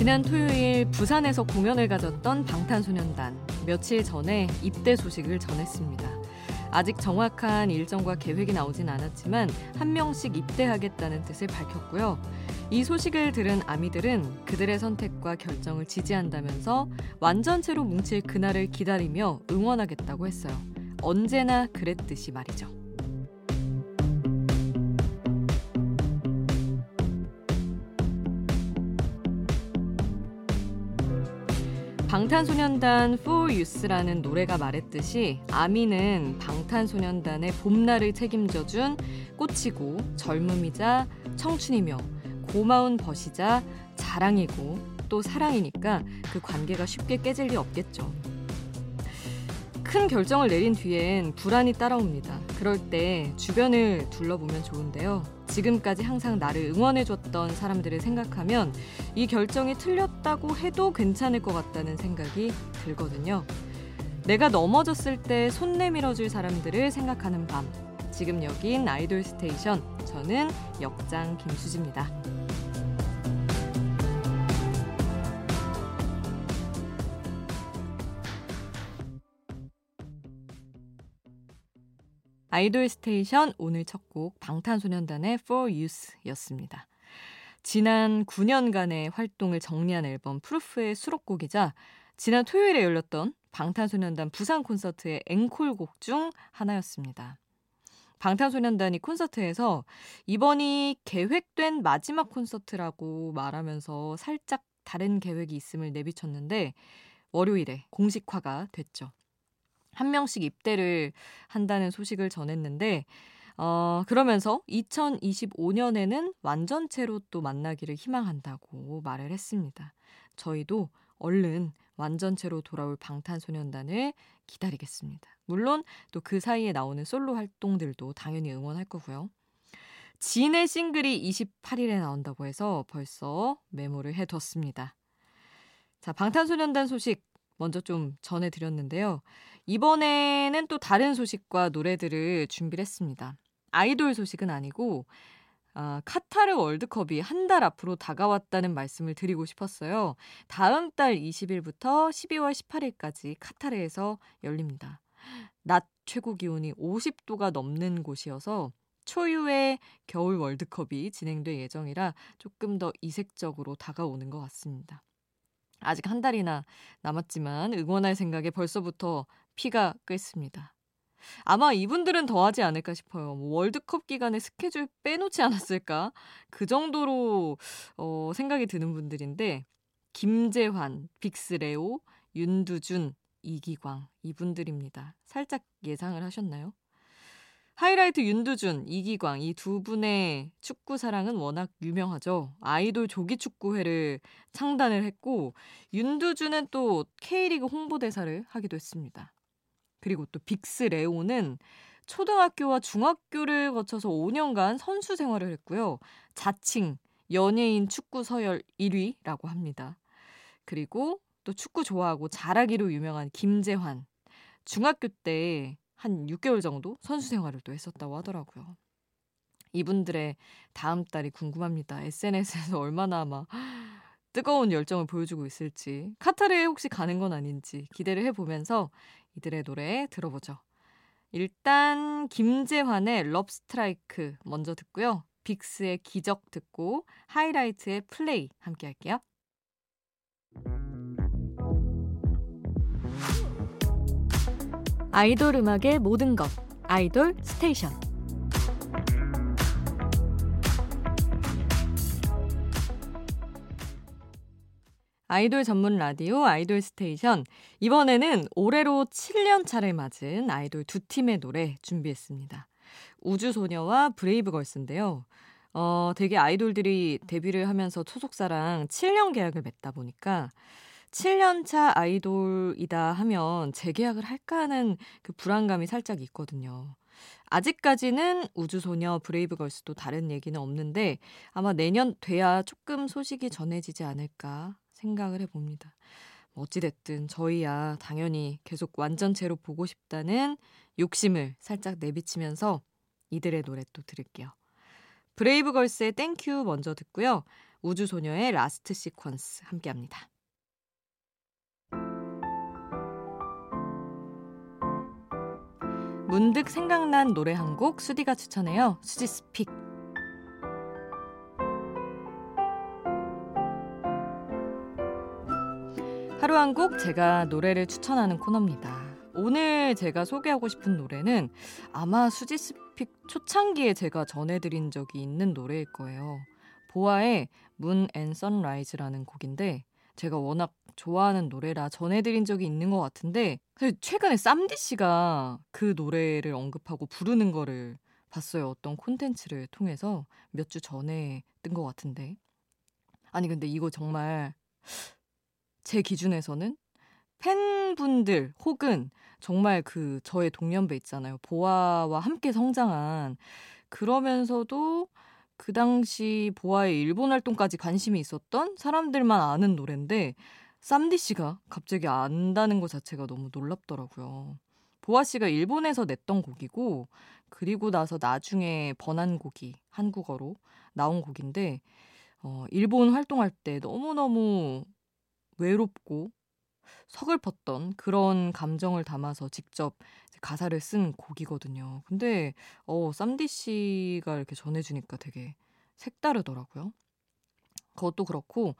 지난 토요일 부산에서 공연을 가졌던 방탄소년단 며칠 전에 입대 소식을 전했습니다. 아직 정확한 일정과 계획이 나오진 않았지만 한 명씩 입대하겠다는 뜻을 밝혔고요. 이 소식을 들은 아미들은 그들의 선택과 결정을 지지한다면서 완전체로 뭉칠 그날을 기다리며 응원하겠다고 했어요. 언제나 그랬듯이 말이죠. 방탄소년단 For Youth라는 노래가 말했듯이 아미는 방탄소년단의 봄날을 책임져준 꽃이고 젊음이자 청춘이며 고마운 벗이자 자랑이고 또 사랑이니까 그 관계가 쉽게 깨질 리 없겠죠. 큰 결정을 내린 뒤엔 불안이 따라옵니다. 그럴 때 주변을 둘러보면 좋은데요. 지금까지 항상 나를 응원해줬던 사람들을 생각하면 이 결정이 틀렸다고 해도 괜찮을 것 같다는 생각이 들거든요. 내가 넘어졌을 때 손 내밀어줄 사람들을 생각하는 밤. 지금 여긴 아이돌 스테이션. 저는 역장 김수지입니다. 아이돌 스테이션 오늘 첫 곡 방탄소년단의 For Youth였습니다. 지난 9년간의 활동을 정리한 앨범 Proof의 수록곡이자 지난 토요일에 열렸던 방탄소년단 부산 콘서트의 앵콜곡 중 하나였습니다. 방탄소년단이 콘서트에서 이번이 계획된 마지막 콘서트라고 말하면서 살짝 다른 계획이 있음을 내비쳤는데 월요일에 공식화가 됐죠. 한 명씩 입대를 한다는 소식을 전했는데 어, 그러면서 2025년에는 완전체로 또 만나기를 희망한다고 말을 했습니다. 저희도 얼른 완전체로 돌아올 방탄소년단을 기다리겠습니다. 물론 또 그 사이에 나오는 솔로 활동들도 당연히 응원할 거고요. 진의 싱글이 28일에 나온다고 해서 벌써 메모를 해뒀습니다. 자, 방탄소년단 소식 먼저 좀 전해드렸는데요. 이번에는 또 다른 소식과 노래들을 준비를 했습니다. 아이돌 소식은 아니고 아, 카타르 월드컵이 한 달 앞으로 다가왔다는 말씀을 드리고 싶었어요. 다음 달 20일부터 12월 18일까지 카타르에서 열립니다. 낮 최고 기온이 50도가 넘는 곳이어서 초유의 겨울 월드컵이 진행될 예정이라 조금 더 이색적으로 다가오는 것 같습니다. 아직 한 달이나 남았지만 응원할 생각에 벌써부터 피가 끓습니다. 아마 이분들은 더 하지 않을까 싶어요. 뭐 월드컵 기간에 스케줄 빼놓지 않았을까? 그 정도로 어, 생각이 드는 분들인데 김재환, 빅스레오, 윤두준, 이기광 이분들입니다. 살짝 예상을 하셨나요? 하이라이트 윤두준, 이기광 이 두 분의 축구 사랑은 워낙 유명하죠. 아이돌 조기 축구회를 창단을 했고 윤두준은 또 K리그 홍보대사를 하기도 했습니다. 그리고 또 빅스 레오는 초등학교와 중학교를 거쳐서 5년간 선수 생활을 했고요. 자칭 연예인 축구 서열 1위라고 합니다. 그리고 또 축구 좋아하고 잘하기로 유명한 김재환. 중학교 때 한 6개월 정도 선수 생활을 또 했었다고 하더라고요. 이분들의 다음 달이 궁금합니다. SNS에서 얼마나 막 뜨거운 열정을 보여주고 있을지, 카타르에 혹시 가는 건 아닌지 기대를 해보면서 이들의 노래 들어보죠. 일단 김재환의 럽스트라이크 먼저 듣고요. 빅스의 기적 듣고 하이라이트의 플레이 함께 할게요. 아이돌 음악의 모든 것 아이돌 스테이션 아이돌 전문 라디오 아이돌 스테이션 이번에는 올해로 7년 차를 맞은 아이돌 두 팀의 노래 준비했습니다. 우주소녀와 브레이브걸스인데요. 어, 되게 아이돌들이 데뷔를 하면서 소속사랑 7년 계약을 맺다 보니까 7년차 아이돌이다 하면 재계약을 할까 하는 그 불안감이 살짝 있거든요. 아직까지는 우주소녀 브레이브걸스도 다른 얘기는 없는데 아마 내년 돼야 조금 소식이 전해지지 않을까 생각을 해봅니다. 뭐 어찌됐든 저희야 당연히 계속 완전체로 보고 싶다는 욕심을 살짝 내비치면서 이들의 노래 또 들을게요. 브레이브걸스의 Thank You 먼저 듣고요. 우주소녀의 Last Sequence 함께합니다. 문득 생각난 노래 한 곡 수디가 추천해요. 수지's Pick. 하루 한 곡 제가 노래를 추천하는 코너입니다. 오늘 제가 소개하고 싶은 노래는 아마 수지's Pick 초창기에 제가 전해드린 적이 있는 노래일 거예요. 보아의 Moon & Sunrise라는 곡인데 제가 워낙 좋아하는 노래라 전해드린 적이 있는 것 같은데 사실 최근에 쌈디 씨가 그 노래를 언급하고 부르는 거를 봤어요. 어떤 콘텐츠를 통해서 몇 주 전에 뜬 것 같은데. 아니 근데 이거 정말 제 기준에서는 팬분들 혹은 정말 그 저의 동년배 있잖아요. 보아와 함께 성장한 그러면서도 그 당시 보아의 일본 활동까지 관심이 있었던 사람들만 아는 노래인데 쌈디 씨가 갑자기 안다는 것 자체가 너무 놀랍더라고요. 보아 씨가 일본에서 냈던 곡이고 그리고 나서 나중에 번안 곡이 한국어로 나온 곡인데 어, 일본 활동할 때 너무너무 외롭고 서글펐던 그런 감정을 담아서 직접 가사를 쓴 곡이거든요. 근데 어, 쌈디 씨가 이렇게 전해주니까 되게 색다르더라고요. 그것도 그렇고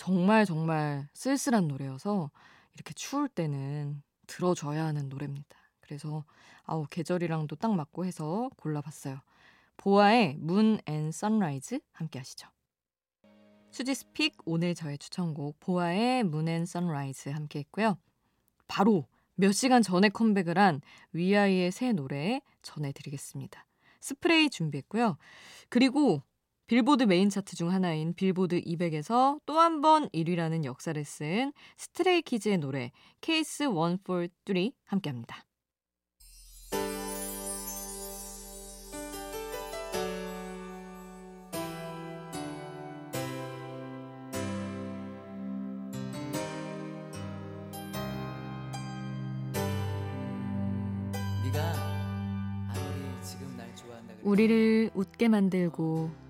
정말 정말 쓸쓸한 노래여서 이렇게 추울 때는 들어줘야 하는 노래입니다. 그래서 아우 계절이랑도 딱 맞고 해서 골라봤어요. 보아의 Moon & Sunrise 함께 하시죠. 수지's pick 오늘 저의 추천곡 보아의 Moon & Sunrise 함께 했고요. 바로 몇 시간 전에 컴백을 한 위아이의 새 노래 전해드리겠습니다. 스프레이 준비했고요. 그리고 빌보드 메인 차트 중 하나인 빌보드 200에서 또 한 번 1위라는 역사를 쓴 스트레이 키즈의 노래 케이스 143 함께합니다. 우리를 웃게 만들고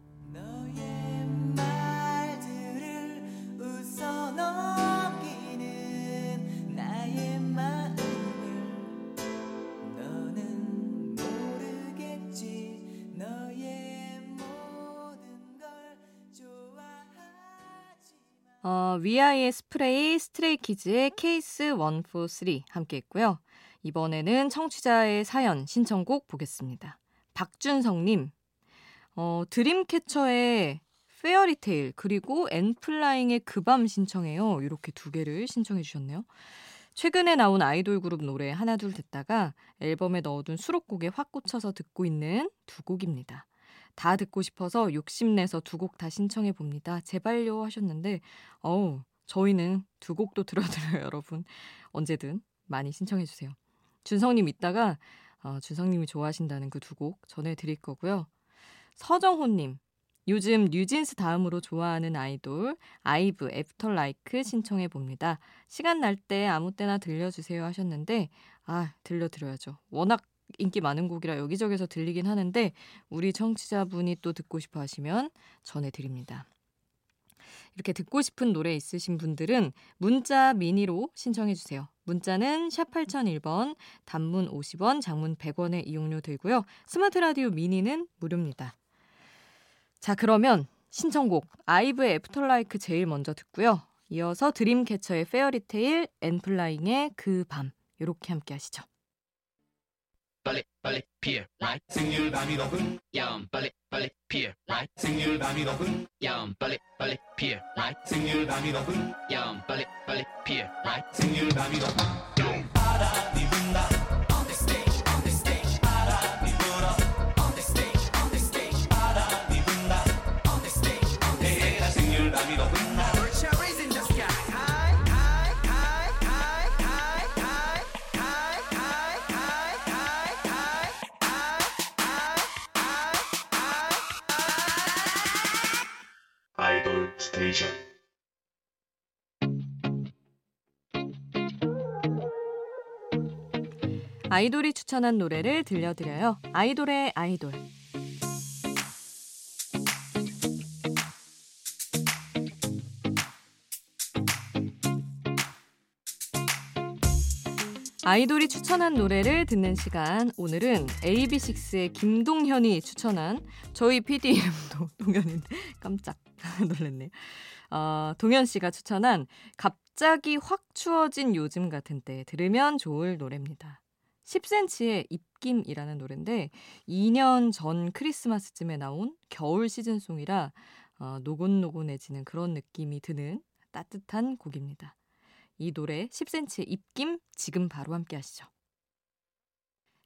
어, 위아이의 스프레이, 스트레이키즈의 케이스 143 함께 했고요. 이번에는 청취자의 사연 신청곡 보겠습니다. 박준성님, 어, 드림캐쳐의 Fairytale 그리고 엔플라잉의 그 밤 신청해요. 이렇게 두 개를 신청해 주셨네요. 최근에 나온 아이돌 그룹 노래 하나 둘 듣다가 앨범에 넣어둔 수록곡에 확 꽂혀서 듣고 있는 두 곡입니다. 다 듣고 싶어서 욕심내서 두 곡 다 신청해 봅니다. 제발요 하셨는데, 어우, 저희는 두 곡도 들어드려요, 여러분. 언제든 많이 신청해 주세요. 준성님 이따가 어, 준성님이 좋아하신다는 그 두 곡 전해드릴 거고요. 서정호님, 요즘 뉴진스 다음으로 좋아하는 아이돌 아이브 After Like 신청해 봅니다. 시간 날 때 아무 때나 들려주세요 하셨는데 아 들려드려야죠. 워낙 인기 많은 곡이라 여기저기서 들리긴 하는데 우리 청취자분이 또 듣고 싶어 하시면 전해드립니다. 이렇게 듣고 싶은 노래 있으신 분들은 문자 미니로 신청해 주세요. 문자는 샵 8001번, 단문 50원, 장문 100원의 이용료 들고요. 스마트 라디오 미니는 무료입니다. 자, 그러면 신청곡 아이브의 After Like 제일 먼저 듣고요. 이어서 드림캐쳐의 Fairytale, 엔플라잉의 그 밤 이렇게 함께 하시죠. 빨리 빨리 피어 라이트 생률 밤이 높은 야음 빨리 빨리 피어 라이트 생률 밤이 높은 야음 빨리 빨리 피어 라이트 생률 밤이 높은 야음 빨리 빨리 피어 라이트 생률 밤이 높은 바람이 분다 아이돌이 추천한 노래를 들려드려요. 아이돌의 아이돌. 아이돌이 추천한 노래를 듣는 시간. 오늘은 AB6IX의 김동현이 추천한 저희 PD 이름도 동현인데 깜짝 놀랐네요. 어, 동현 씨가 추천한 갑자기 확 추워진 요즘 같은 때 들으면 좋을 노래입니다. 10cm의 입김이라는 노래인데 2년 전 크리스마스쯤에 나온 겨울 시즌송이라 어, 노곤노곤해지는 그런 느낌이 드는 따뜻한 곡입니다. 이 노래 10cm의 입김 지금 바로 함께 하시죠.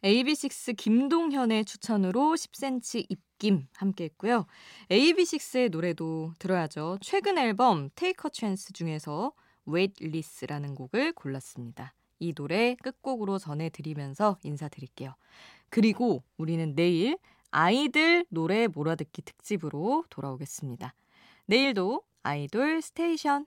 AB6 김동현의 추천으로 10cm 입김 함께 했고요. AB6의 노래도 들어야죠. 최근 앨범 a Chance 중에서 Waitlist라는 곡을 골랐습니다. 이 노래 끝곡으로 전해드리면서 인사드릴게요. 그리고 우리는 내일 아이들 노래 몰아듣기 특집으로 돌아오겠습니다. 내일도 아이돌 스테이션